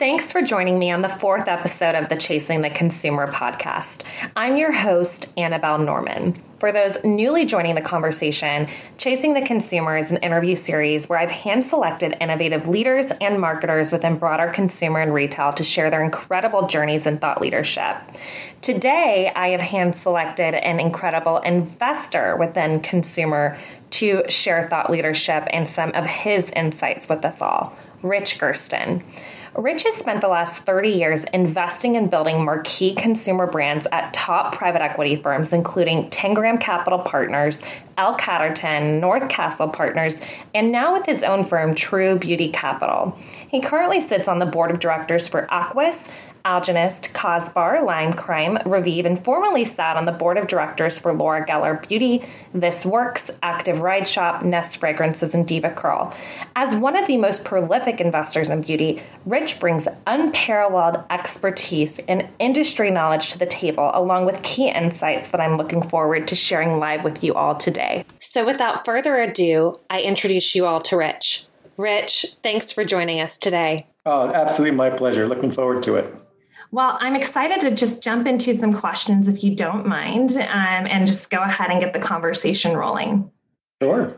Thanks for joining me on the fourth episode of the Chasing the Consumer podcast. I'm your host, Annabelle Norman. For those newly joining the conversation, Chasing the Consumer is an interview series where I've hand selected innovative leaders and marketers within broader consumer and retail to share their incredible journeys and thought leadership. Today, I have hand selected an incredible investor within consumer to share thought leadership and some of his insights with us all, Rich Gersten. Rich has spent the last 30 years investing in building marquee consumer brands at top private equity firms, including Tengram Capital Partners, L. Catterton, North Castle Partners, and now with his own firm, True Beauty Capital. He currently sits on the board of directors for Aquis, Algenist, Cosbar, Lime Crime, Revive, and formerly sat on the board of directors for Laura Geller Beauty, This Works, Active Ride Shop, Nest Fragrances, and DevaCurl. As one of the most prolific investors in beauty, Rich brings unparalleled expertise and industry knowledge to the table, along with key insights that I'm looking forward to sharing live with you all today. So, without further ado, I introduce you all to Rich. Rich, thanks for joining us today. Oh, absolutely my pleasure. Looking forward to it. Well, I'm excited to just jump into some questions if you don't mind, um, and just go ahead and get the conversation rolling. Sure.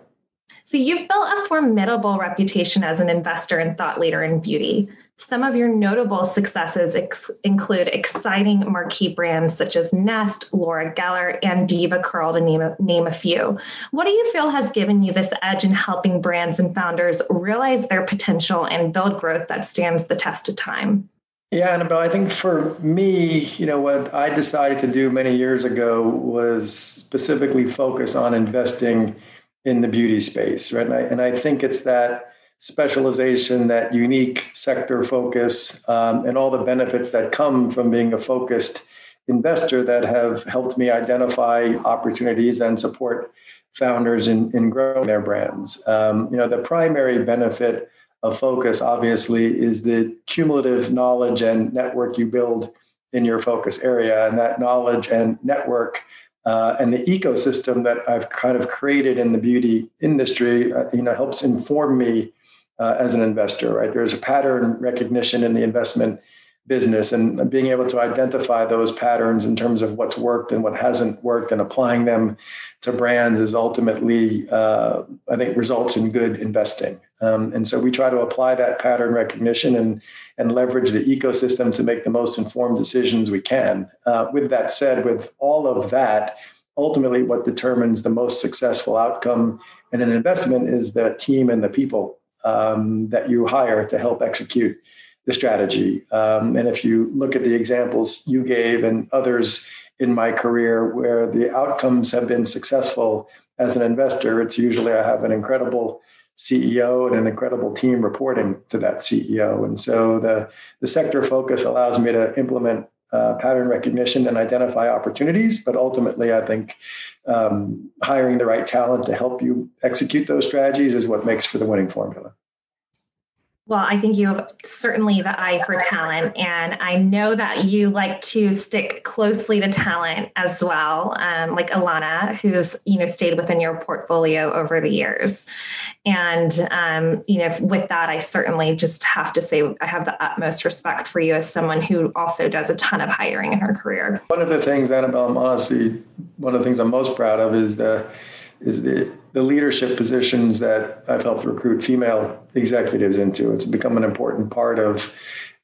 So, you've built a formidable reputation as an investor and thought leader in beauty. Some of your notable successes ex- include exciting marquee brands such as Nest, Laura Geller, and DevaCurl, to name a, name a few. What do you feel has given you this edge in helping brands and founders realize their potential and build growth that stands the test of time? Yeah, Annabelle, I think for me, you know, what I decided to do many years ago was specifically focus on investing in the beauty space, right? And I, and I think it's that specialization, that unique sector focus, um, and all the benefits that come from being a focused investor that have helped me identify opportunities and support founders in, in growing their brands. Um, you know, the primary benefit of focus, obviously, is the cumulative knowledge and network you build in your focus area. And that knowledge and network uh, and the ecosystem that I've kind of created in the beauty industry, uh, you know, helps inform me uh, as an investor. Right, there's a pattern recognition in the investment business and being able to identify those patterns in terms of what's worked and what hasn't worked and applying them to brands is ultimately uh, i think results in good investing um, and so we try to apply that pattern recognition and and leverage the ecosystem to make the most informed decisions we can uh, with that said with all of that ultimately what determines the most successful outcome in an investment is the team and the people um, that you hire to help execute the strategy. Um, and if you look at the examples you gave and others in my career where the outcomes have been successful as an investor, it's usually I have an incredible CEO and an incredible team reporting to that CEO. And so the, the sector focus allows me to implement uh, pattern recognition and identify opportunities. But ultimately, I think um, hiring the right talent to help you execute those strategies is what makes for the winning formula. Well, I think you have certainly the eye for talent. And I know that you like to stick closely to talent as well, um, like Alana, who's, you know, stayed within your portfolio over the years. And, um, you know, with that, I certainly just have to say I have the utmost respect for you as someone who also does a ton of hiring in her career. One of the things, Annabelle, honestly, one of the things I'm most proud of is the is the, the leadership positions that I've helped recruit female executives into. It's become an important part of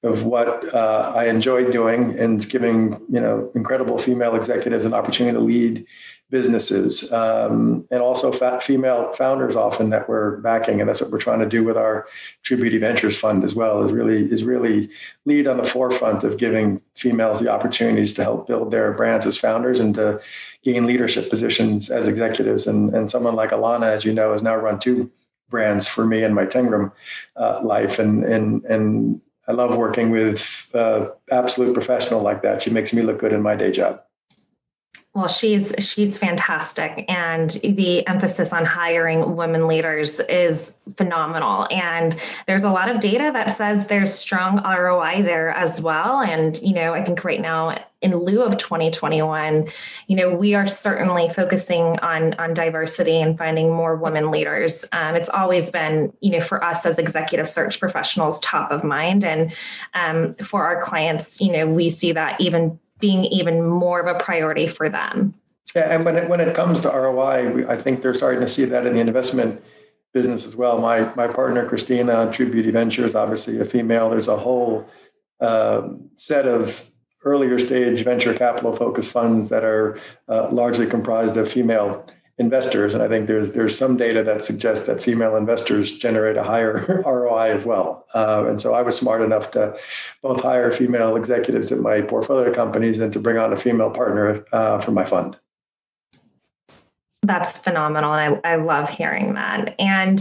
of what uh, I enjoy doing and giving you know incredible female executives an opportunity to lead businesses. Um, and also female founders often that we're backing and that's what we're trying to do with our true beauty ventures fund as well is really is really lead on the forefront of giving females the opportunities to help build their brands as founders and to gain leadership positions as executives. And, and someone like alana as you know has now run two brands for me in my Tengram uh, life. And and and I love working with uh, absolute professional like that. She makes me look good in my day job. Well, she's she's fantastic, and the emphasis on hiring women leaders is phenomenal. And there's a lot of data that says there's strong ROI there as well. And you know, I think right now, in lieu of 2021, you know, we are certainly focusing on on diversity and finding more women leaders. Um, it's always been, you know, for us as executive search professionals, top of mind, and um, for our clients, you know, we see that even being even more of a priority for them. Yeah, and when it, when it comes to ROI, we, I think they're starting to see that in the investment business as well. My my partner Christina, True Beauty Ventures, obviously a female. There's a whole uh, set of earlier stage venture capital focused funds that are uh, largely comprised of female investors. And I think there's there's some data that suggests that female investors generate a higher ROI as well. Uh, and so I was smart enough to both hire female executives at my portfolio companies and to bring on a female partner uh, for my fund. That's phenomenal. And I, I love hearing that. And,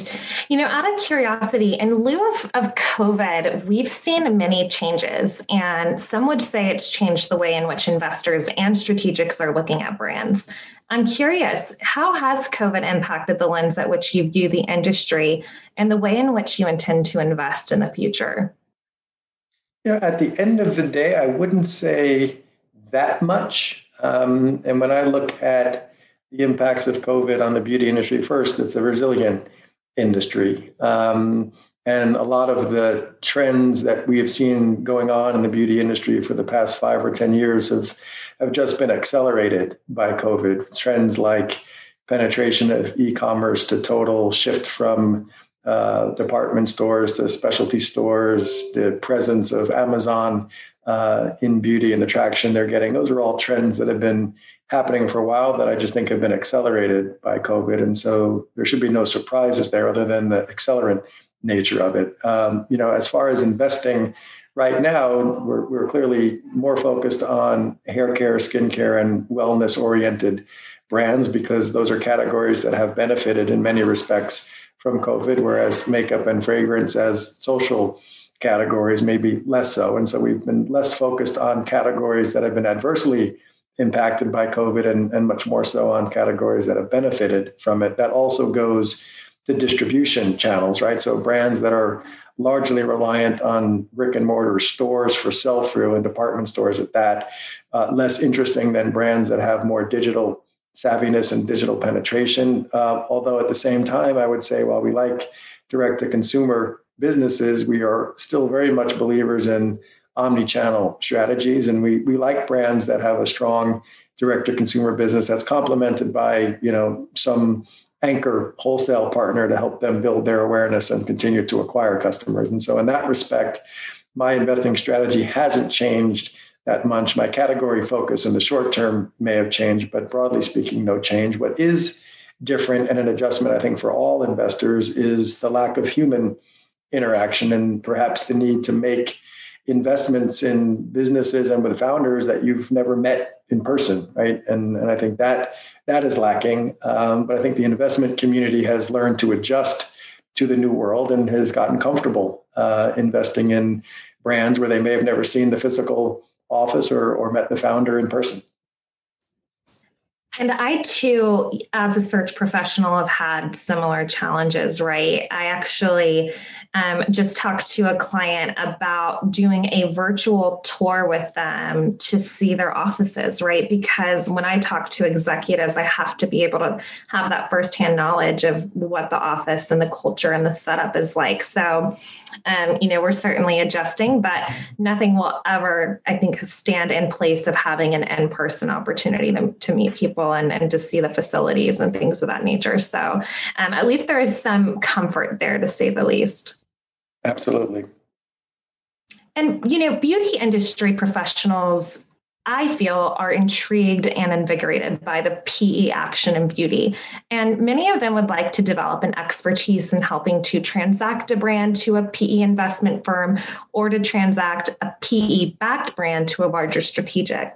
you know, out of curiosity, in lieu of, of COVID, we've seen many changes. And some would say it's changed the way in which investors and strategics are looking at brands. I'm curious, how has COVID impacted the lens at which you view the industry and the way in which you intend to invest in the future? You know, at the end of the day, I wouldn't say that much. Um, and when I look at the impacts of COVID on the beauty industry. First, it's a resilient industry. Um, and a lot of the trends that we have seen going on in the beauty industry for the past five or 10 years have, have just been accelerated by COVID. Trends like penetration of e commerce to total shift from uh, department stores to specialty stores, the presence of Amazon uh, in beauty and the traction they're getting. Those are all trends that have been happening for a while that I just think have been accelerated by COVID. And so there should be no surprises there other than the accelerant nature of it. Um, you know, as far as investing right now, we're, we're clearly more focused on hair care, skincare, and wellness oriented brands because those are categories that have benefited in many respects from COVID, whereas makeup and fragrance as social categories maybe less so. And so we've been less focused on categories that have been adversely impacted by COVID and, and much more so on categories that have benefited from it. That also goes to distribution channels, right? So brands that are largely reliant on brick and mortar stores for sell through and department stores at that, uh, less interesting than brands that have more digital savviness and digital penetration. Uh, although at the same time, I would say while we like direct to consumer businesses, we are still very much believers in omni-channel strategies and we we like brands that have a strong direct to consumer business that's complemented by you know some anchor wholesale partner to help them build their awareness and continue to acquire customers. And so in that respect my investing strategy hasn't changed that much. My category focus in the short term may have changed but broadly speaking no change. What is different and an adjustment i think for all investors is the lack of human interaction and perhaps the need to make investments in businesses and with founders that you've never met in person, right? And and I think that that is lacking. Um, but I think the investment community has learned to adjust to the new world and has gotten comfortable uh, investing in brands where they may have never seen the physical office or or met the founder in person. And I too, as a search professional, have had similar challenges, right? I actually um, just talked to a client about doing a virtual tour with them to see their offices, right? Because when I talk to executives, I have to be able to have that firsthand knowledge of what the office and the culture and the setup is like. So, um, you know, we're certainly adjusting, but nothing will ever, I think, stand in place of having an in person opportunity to, to meet people and, and to see the facilities and things of that nature. So um, at least there is some comfort there to say the least. Absolutely. And, you know, beauty industry professionals I feel are intrigued and invigorated by the PE action in beauty. And many of them would like to develop an expertise in helping to transact a brand to a PE investment firm or to transact a PE backed brand to a larger strategic.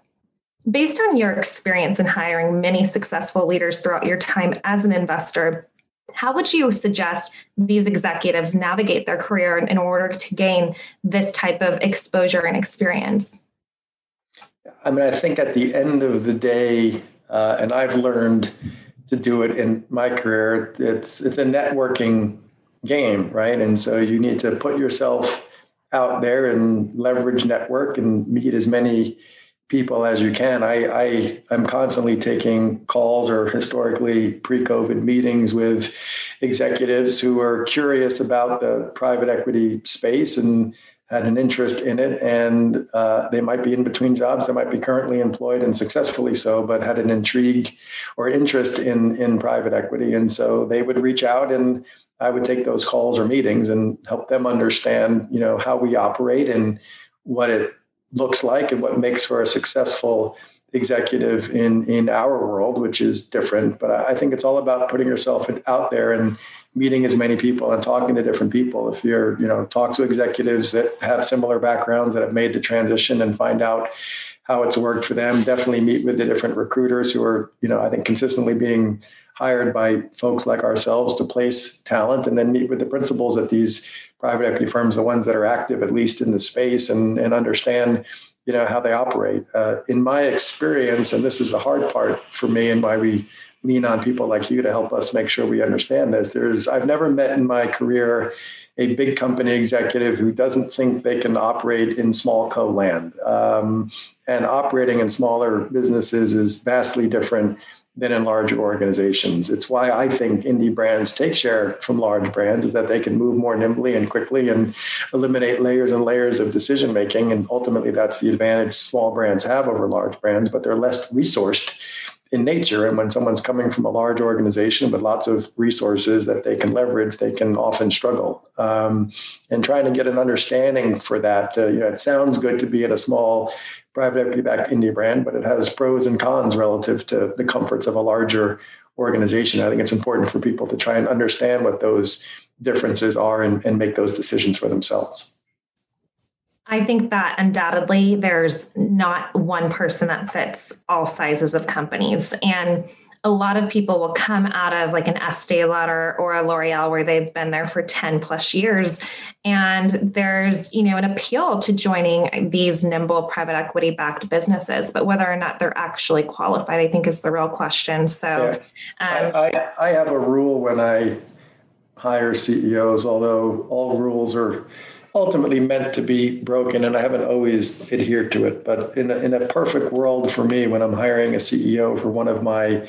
Based on your experience in hiring many successful leaders throughout your time as an investor, how would you suggest these executives navigate their career in order to gain this type of exposure and experience? I mean, I think at the end of the day, Uh, and I've learned to do it in my career. It's it's a networking game, right? And so you need to put yourself out there and leverage network and meet as many people as you can. I, I am constantly taking calls or historically pre-COVID meetings with executives who are curious about the private equity space and had an interest in it, and uh, they might be in between jobs. They might be currently employed and successfully so, but had an intrigue or interest in in private equity, and so they would reach out and I would take those calls or meetings and help them understand, you know, how we operate and what it looks like and what makes for a successful executive in in our world, which is different. But I think it's all about putting yourself out there and meeting as many people and talking to different people. If you're, you know, talk to executives that have similar backgrounds that have made the transition and find out how it's worked for them. Definitely meet with the different recruiters who are, you know, I think consistently being hired by folks like ourselves to place talent and then meet with the principals at these private equity firms, the ones that are active at least in the space and, and understand you know how they operate. Uh, in my experience, and this is the hard part for me, and why we lean on people like you to help us make sure we understand this. There's I've never met in my career a big company executive who doesn't think they can operate in small co land. Um, and operating in smaller businesses is vastly different than in larger organizations. It's why I think indie brands take share from large brands is that they can move more nimbly and quickly and eliminate layers and layers of decision making. And ultimately, that's the advantage small brands have over large brands, but they're less resourced in nature. And when someone's coming from a large organization with lots of resources that they can leverage, they can often struggle. Um, and trying to get an understanding for that, uh, you know, it sounds good to be in a small private equity backed indie brand, but it has pros and cons relative to the comforts of a larger organization. I think it's important for people to try and understand what those differences are and, and make those decisions for themselves. I think that undoubtedly there's not one person that fits all sizes of companies. And a lot of people will come out of like an Estee Lauder or a L'Oreal where they've been there for 10 plus years. And there's, you know, an appeal to joining these nimble private equity backed businesses, but whether or not they're actually qualified, I think is the real question. So yeah. um, I, I, I have a rule when I hire CEOs, although all rules are ultimately meant to be broken, and I haven't always adhered to it. But in a, in a perfect world for me, when I'm hiring a CEO for one of my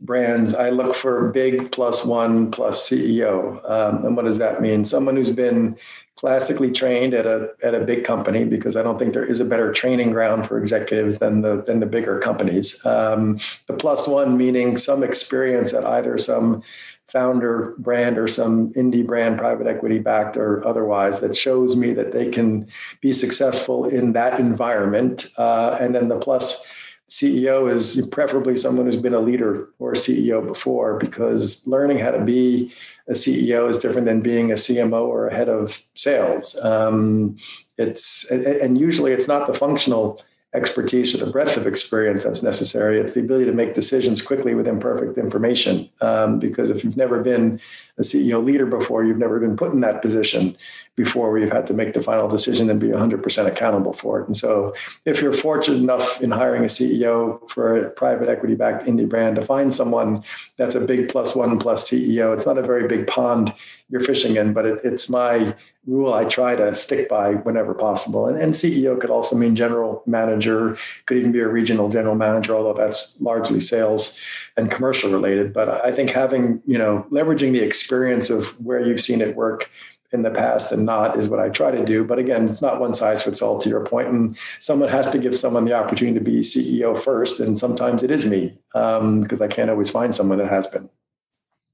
brands, I look for big plus one plus CEO. Um, and what does that mean? Someone who's been classically trained at a at a big company, because I don't think there is a better training ground for executives than the than the bigger companies. Um, the plus one meaning some experience at either some founder brand or some indie brand, private equity backed or otherwise, that shows me that they can be successful in that environment. Uh, and then the plus CEO is preferably someone who's been a leader or a CEO before, because learning how to be a CEO is different than being a CMO or a head of sales. Um, it's and usually it's not the functional expertise or the breadth of experience that's necessary. It's the ability to make decisions quickly with imperfect information. Um, because if you've never been a CEO leader before, you've never been put in that position before you've had to make the final decision and be 100% accountable for it. And so, if you're fortunate enough in hiring a CEO for a private equity backed indie brand to find someone that's a big plus one plus CEO, it's not a very big pond you're fishing in, but it, it's my rule I try to stick by whenever possible. And, and, CEO could also mean general manager, could even be a regional general manager, although that's largely sales and commercial related. But I think having, you know, leveraging the experience of where you've seen it work in the past and not is what I try to do. But again, it's not one size fits all to your point. And someone has to give someone the opportunity to be CEO first. And sometimes it is me because um, I can't always find someone that has been.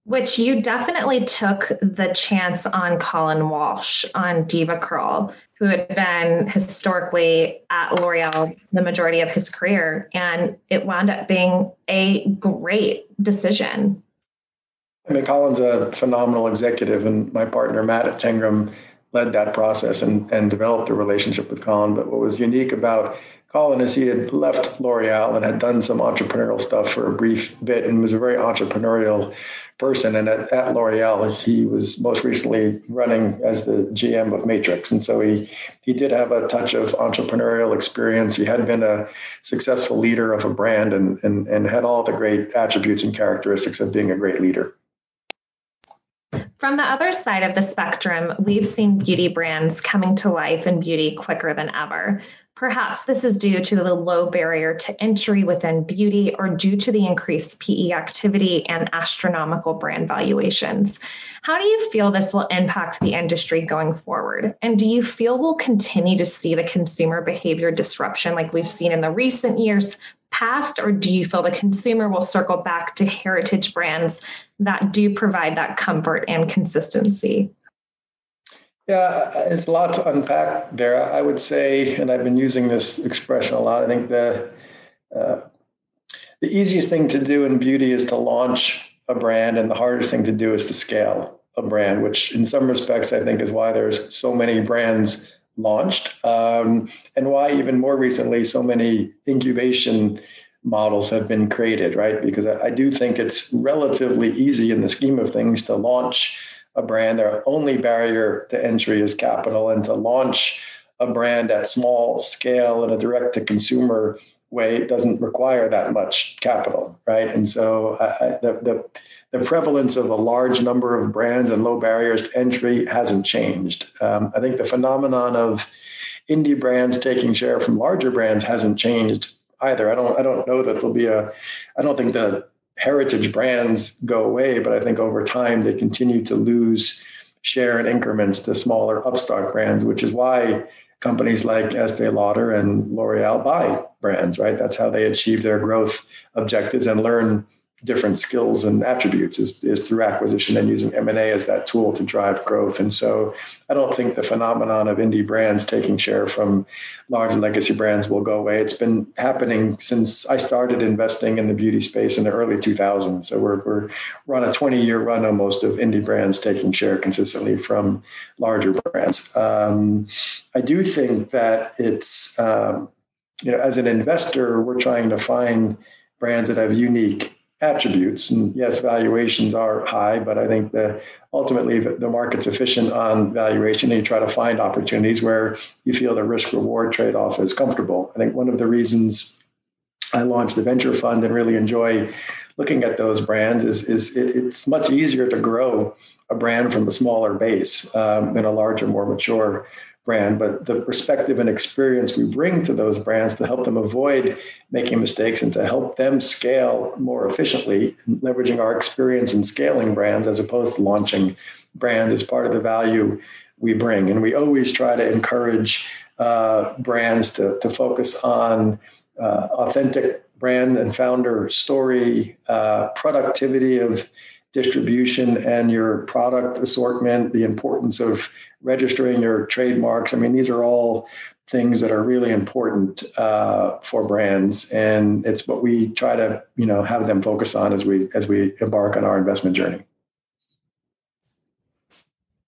Which you definitely took the chance on Colin Walsh on DevaCurl, who had been historically at L'Oreal the majority of his career. And it wound up being a great decision. I mean, Colin's a phenomenal executive, and my partner Matt at Tengram led that process and, and developed a relationship with Colin. But what was unique about Colin is he had left L'Oreal and had done some entrepreneurial stuff for a brief bit and was a very entrepreneurial person. And at, at L'Oreal, he was most recently running as the GM of Matrix. And so he, he did have a touch of entrepreneurial experience. He had been a successful leader of a brand and, and, and had all the great attributes and characteristics of being a great leader. From the other side of the spectrum, we've seen beauty brands coming to life in beauty quicker than ever. Perhaps this is due to the low barrier to entry within beauty or due to the increased PE activity and astronomical brand valuations. How do you feel this will impact the industry going forward? And do you feel we'll continue to see the consumer behavior disruption like we've seen in the recent years past, or do you feel the consumer will circle back to heritage brands that do provide that comfort and consistency? Yeah, it's a lot to unpack there. I would say, and I've been using this expression a lot. I think the uh, the easiest thing to do in beauty is to launch a brand, and the hardest thing to do is to scale a brand. Which, in some respects, I think is why there's so many brands launched, um, and why even more recently so many incubation models have been created, right? Because I, I, do think it's relatively easy in the scheme of things to launch a brand. Their only barrier to entry is capital, and to launch a brand at small scale in a direct to consumer way it doesn't require that much capital, right? And so I, the, the the prevalence of a large number of brands and low barriers to entry hasn't changed. Um, I think the phenomenon of indie brands taking share from larger brands hasn't changed either. I don't I don't know that there'll be a I don't think the heritage brands go away, but I think over time they continue to lose share in increments to smaller upstart brands, which is why companies like Estee Lauder and L'Oreal buy brands, right? That's how they achieve their growth objectives and learn different skills and attributes is, is through acquisition and using M&A as that tool to drive growth. And so I don't think the phenomenon of indie brands taking share from large legacy brands will go away. It's been happening since I started investing in the beauty space in the early 2000s. So we're, we're, we're on a 20 year run almost of indie brands taking share consistently from larger brands. Um, I do think that it's, um, you know, as an investor, we're trying to find brands that have unique attributes. And yes, valuations are high, but I think that ultimately the market's efficient on valuation and you try to find opportunities where you feel the risk reward trade off is comfortable. I think one of the reasons I launched the venture fund and really enjoy looking at those brands is, is it, it's much easier to grow a brand from a smaller base um, than a larger, more mature brand, but the perspective and experience we bring to those brands to help them avoid making mistakes and to help them scale more efficiently, leveraging our experience in scaling brands as opposed to launching brands is part of the value we bring. And we always try to encourage uh, brands to, to focus on uh, authentic brand and founder story, uh, productivity of distribution and your product assortment, the importance of registering your trademarks. I mean, these are all things that are really important uh, for brands, and it's what we try to you know have them focus on as we as we embark on our investment journey.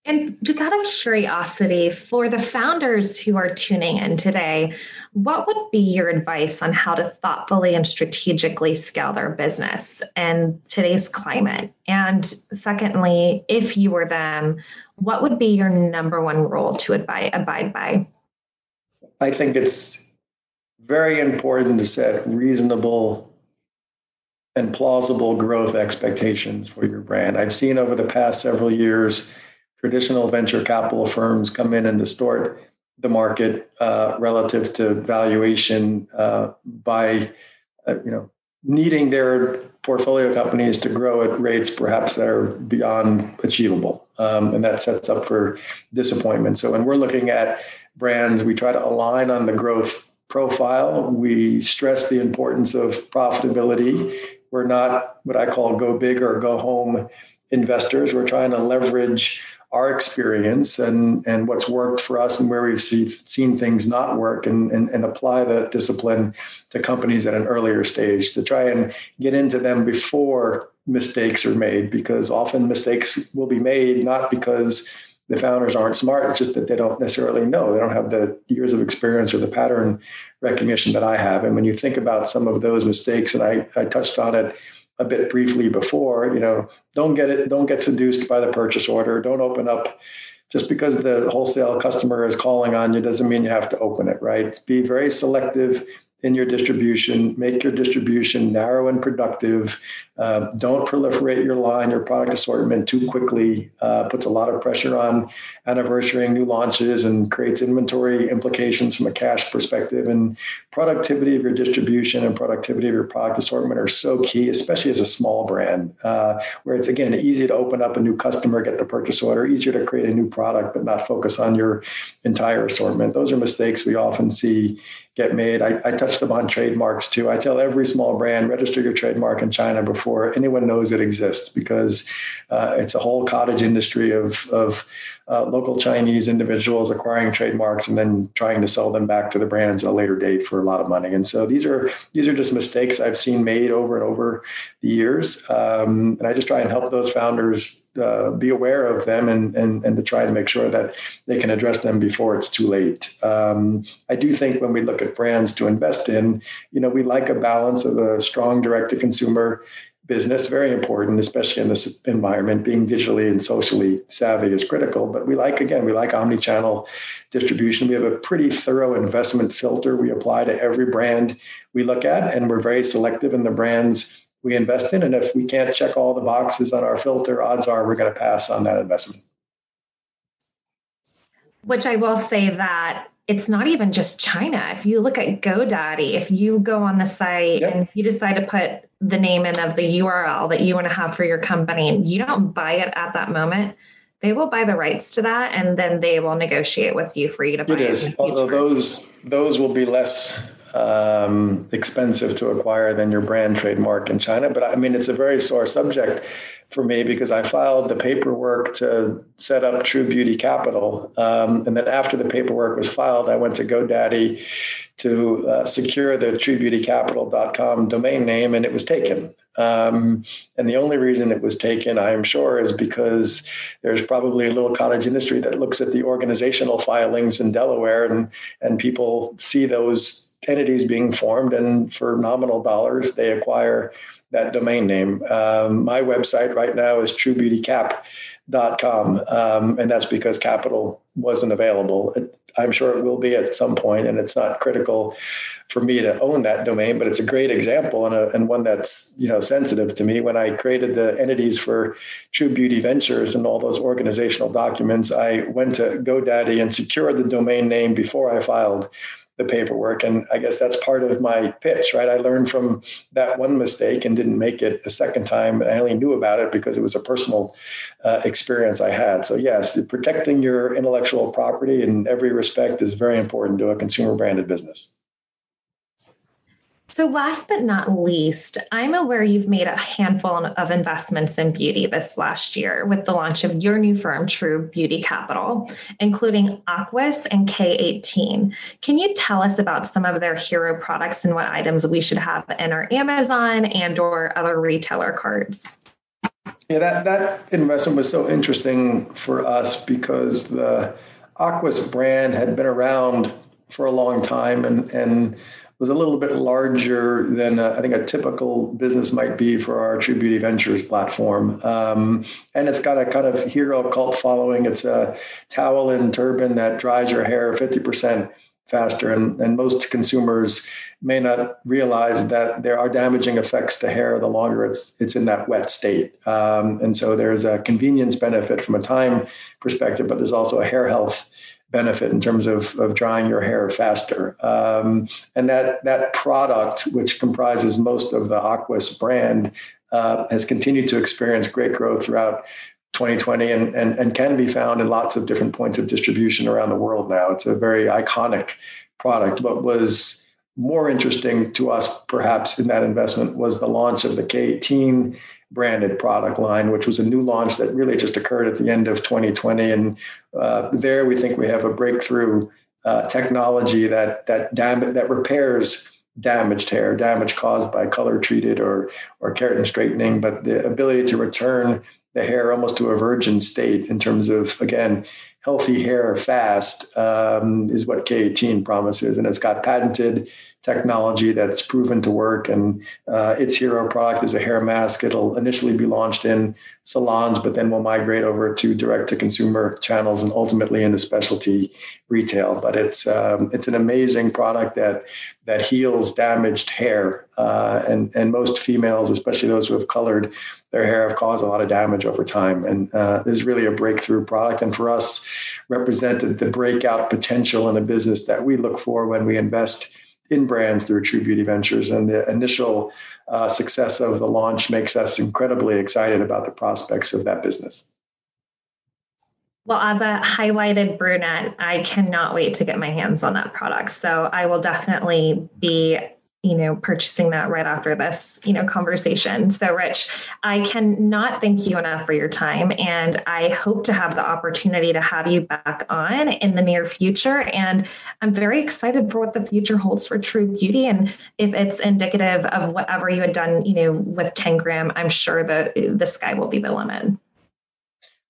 And just out of curiosity, for the founders who are tuning in today, what would be your advice on how to thoughtfully and strategically scale their business in today's climate? And secondly, if you were them, what would be your number one rule to abide, abide by? I think it's very important to set reasonable and plausible growth expectations for your brand. I've seen over the past several years traditional venture capital firms come in and distort the market uh, relative to valuation uh, by uh, you know needing their portfolio companies to grow at rates perhaps that are beyond achievable. Um, and that sets up for disappointment. So when we're looking at brands we try to align on the growth profile. We stress the importance of profitability. We're not what i call go big or go home investors. We're trying to leverage our experience and, and what's worked for us and where we've see, seen things not work and, and, and apply that discipline to companies at an earlier stage to try and get into them before mistakes are made because often mistakes will be made not because the founders aren't smart. It's just that they don't necessarily know. They don't have the years of experience or the pattern recognition that I have. And when you think about some of those mistakes, and I, I touched on it a bit briefly before, you know, don't get it, don't get seduced by the purchase order. Don't open up just because the wholesale customer is calling on you doesn't mean you have to open it, right? Be very selective in your distribution, make your distribution narrow and productive. Uh, don't proliferate your line, your product assortment too quickly. Uh, puts a lot of pressure on anniversarying new launches and creates inventory implications from a cash perspective. And productivity of your distribution and productivity of your product assortment are so key, especially as a small brand, uh, where it's again easy to open up a new customer, get the purchase order, easier to create a new product, but not focus on your entire assortment. Those are mistakes we often see get made. I, I, touched upon trademarks too. I tell every small brand register your trademark in China before anyone knows it exists because uh, it's a whole cottage industry of, of uh, local Chinese individuals acquiring trademarks and then trying to sell them back to the brands at a later date for a lot of money. And so these are these are just mistakes I've seen made over and over the years. Um, and I just try and help those founders uh, be aware of them and, and and to try to make sure that they can address them before it's too late. Um, I do think when we look at brands to invest in, you know, we like a balance of a strong direct to consumer business, very important, especially in this environment. Being digitally and socially savvy is critical. But we like, again, we like omni channel distribution. We have a pretty thorough investment filter we apply to every brand we look at, and we're very selective in the brands we invest in. And if we can't check all the boxes on our filter, odds are we're going to pass on that investment. Which I will say that it's not even just China. If you look at GoDaddy, if you go on the site yep. and you decide to put the name in of the URL that you want to have for your company, and you don't buy it at that moment, they will buy the rights to that and then they will negotiate with you for you to buy it. It is, although those those will be less um, expensive to acquire than your brand trademark in China. But I mean, it's a very sore subject for me because I filed the paperwork to set up True Beauty Capital. Um, and then after the paperwork was filed, I went to GoDaddy to uh, secure the truebeautycapital.com domain name, and it was taken. Um, and the only reason it was taken, I am sure, is because there's probably a little cottage industry that looks at the organizational filings in Delaware, and and people see those entities being formed, and for nominal dollars, they acquire that domain name. Um, my website right now is truebeautycap.com, um, and that's because capital wasn't available. It, I'm sure it will be at some point, and it's not critical for me to own that domain, but it's a great example and, a, and one that's you know sensitive to me. When I created the entities for True Beauty Ventures and all those organizational documents, I went to GoDaddy and secured the domain name before I filed the paperwork. And I guess that's part of my pitch, right? I learned from that one mistake and didn't make it a second time. I only knew about it because it was a personal uh, experience I had. So, yes, protecting your intellectual property in every respect is very important to a consumer branded business. So, last but not least, I'm aware you've made a handful of investments in beauty this last year with the launch of your new firm, True Beauty Capital, including Aquis and K18. Can you tell us about some of their hero products and what items we should have in our Amazon and or other retailer cards? Yeah, that, that investment was so interesting for us because the Aquis brand had been around for a long time and and was a little bit larger than uh, I think a typical business might be for our True Beauty Ventures platform. Um, and it's got a kind of hero cult following. It's a towel and turban that dries your hair 50% faster. And, and most consumers may not realize that there are damaging effects to hair the longer it's, it's in that wet state. Um, and so there's a convenience benefit from a time perspective, but there's also a hair health benefit in terms of, of drying your hair faster. Um, and that that product, which comprises most of the Aquis brand, uh, has continued to experience great growth throughout 2020 and, and, and can be found in lots of different points of distribution around the world now. It's a very iconic product. What was more interesting to us, perhaps, in that investment was the launch of the K18 branded product line, which was a new launch that really just occurred at the end of 2020. And uh, there, we think we have a breakthrough uh, technology that that dam- that repairs damaged hair, damage caused by color treated or or keratin straightening, but the ability to return the hair almost to a virgin state in terms of, again, healthy hair fast um, is what K18 promises. And it's got patented technology that's proven to work. And uh, its hero product is a hair mask. It'll initially be launched in salons, but then will migrate over to direct to consumer channels and ultimately into specialty retail. But it's um, it's an amazing product that that heals damaged hair. Uh, and and most females, especially those who have colored their hair, have caused a lot of damage over time. And uh, is really a breakthrough product. And for us, represented the breakout potential in a business that we look for when we invest in brands through True Beauty Ventures. And the initial uh, success of the launch makes us incredibly excited about the prospects of that business. Well, as a highlighted brunette, I cannot wait to get my hands on that product. So I will definitely be you know, purchasing that right after this, you know, conversation. So, Rich, I cannot thank you enough for your time. And I hope to have the opportunity to have you back on in the near future. And I'm very excited for what the future holds for True Beauty. And if it's indicative of whatever you had done, you know, with Tengram, I'm sure that the sky will be the limit.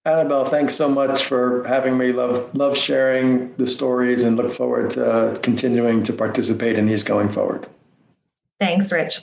Annabelle, thanks so much for having me. Love love sharing the stories and look forward to continuing to participate in these going forward. Thanks, Rich.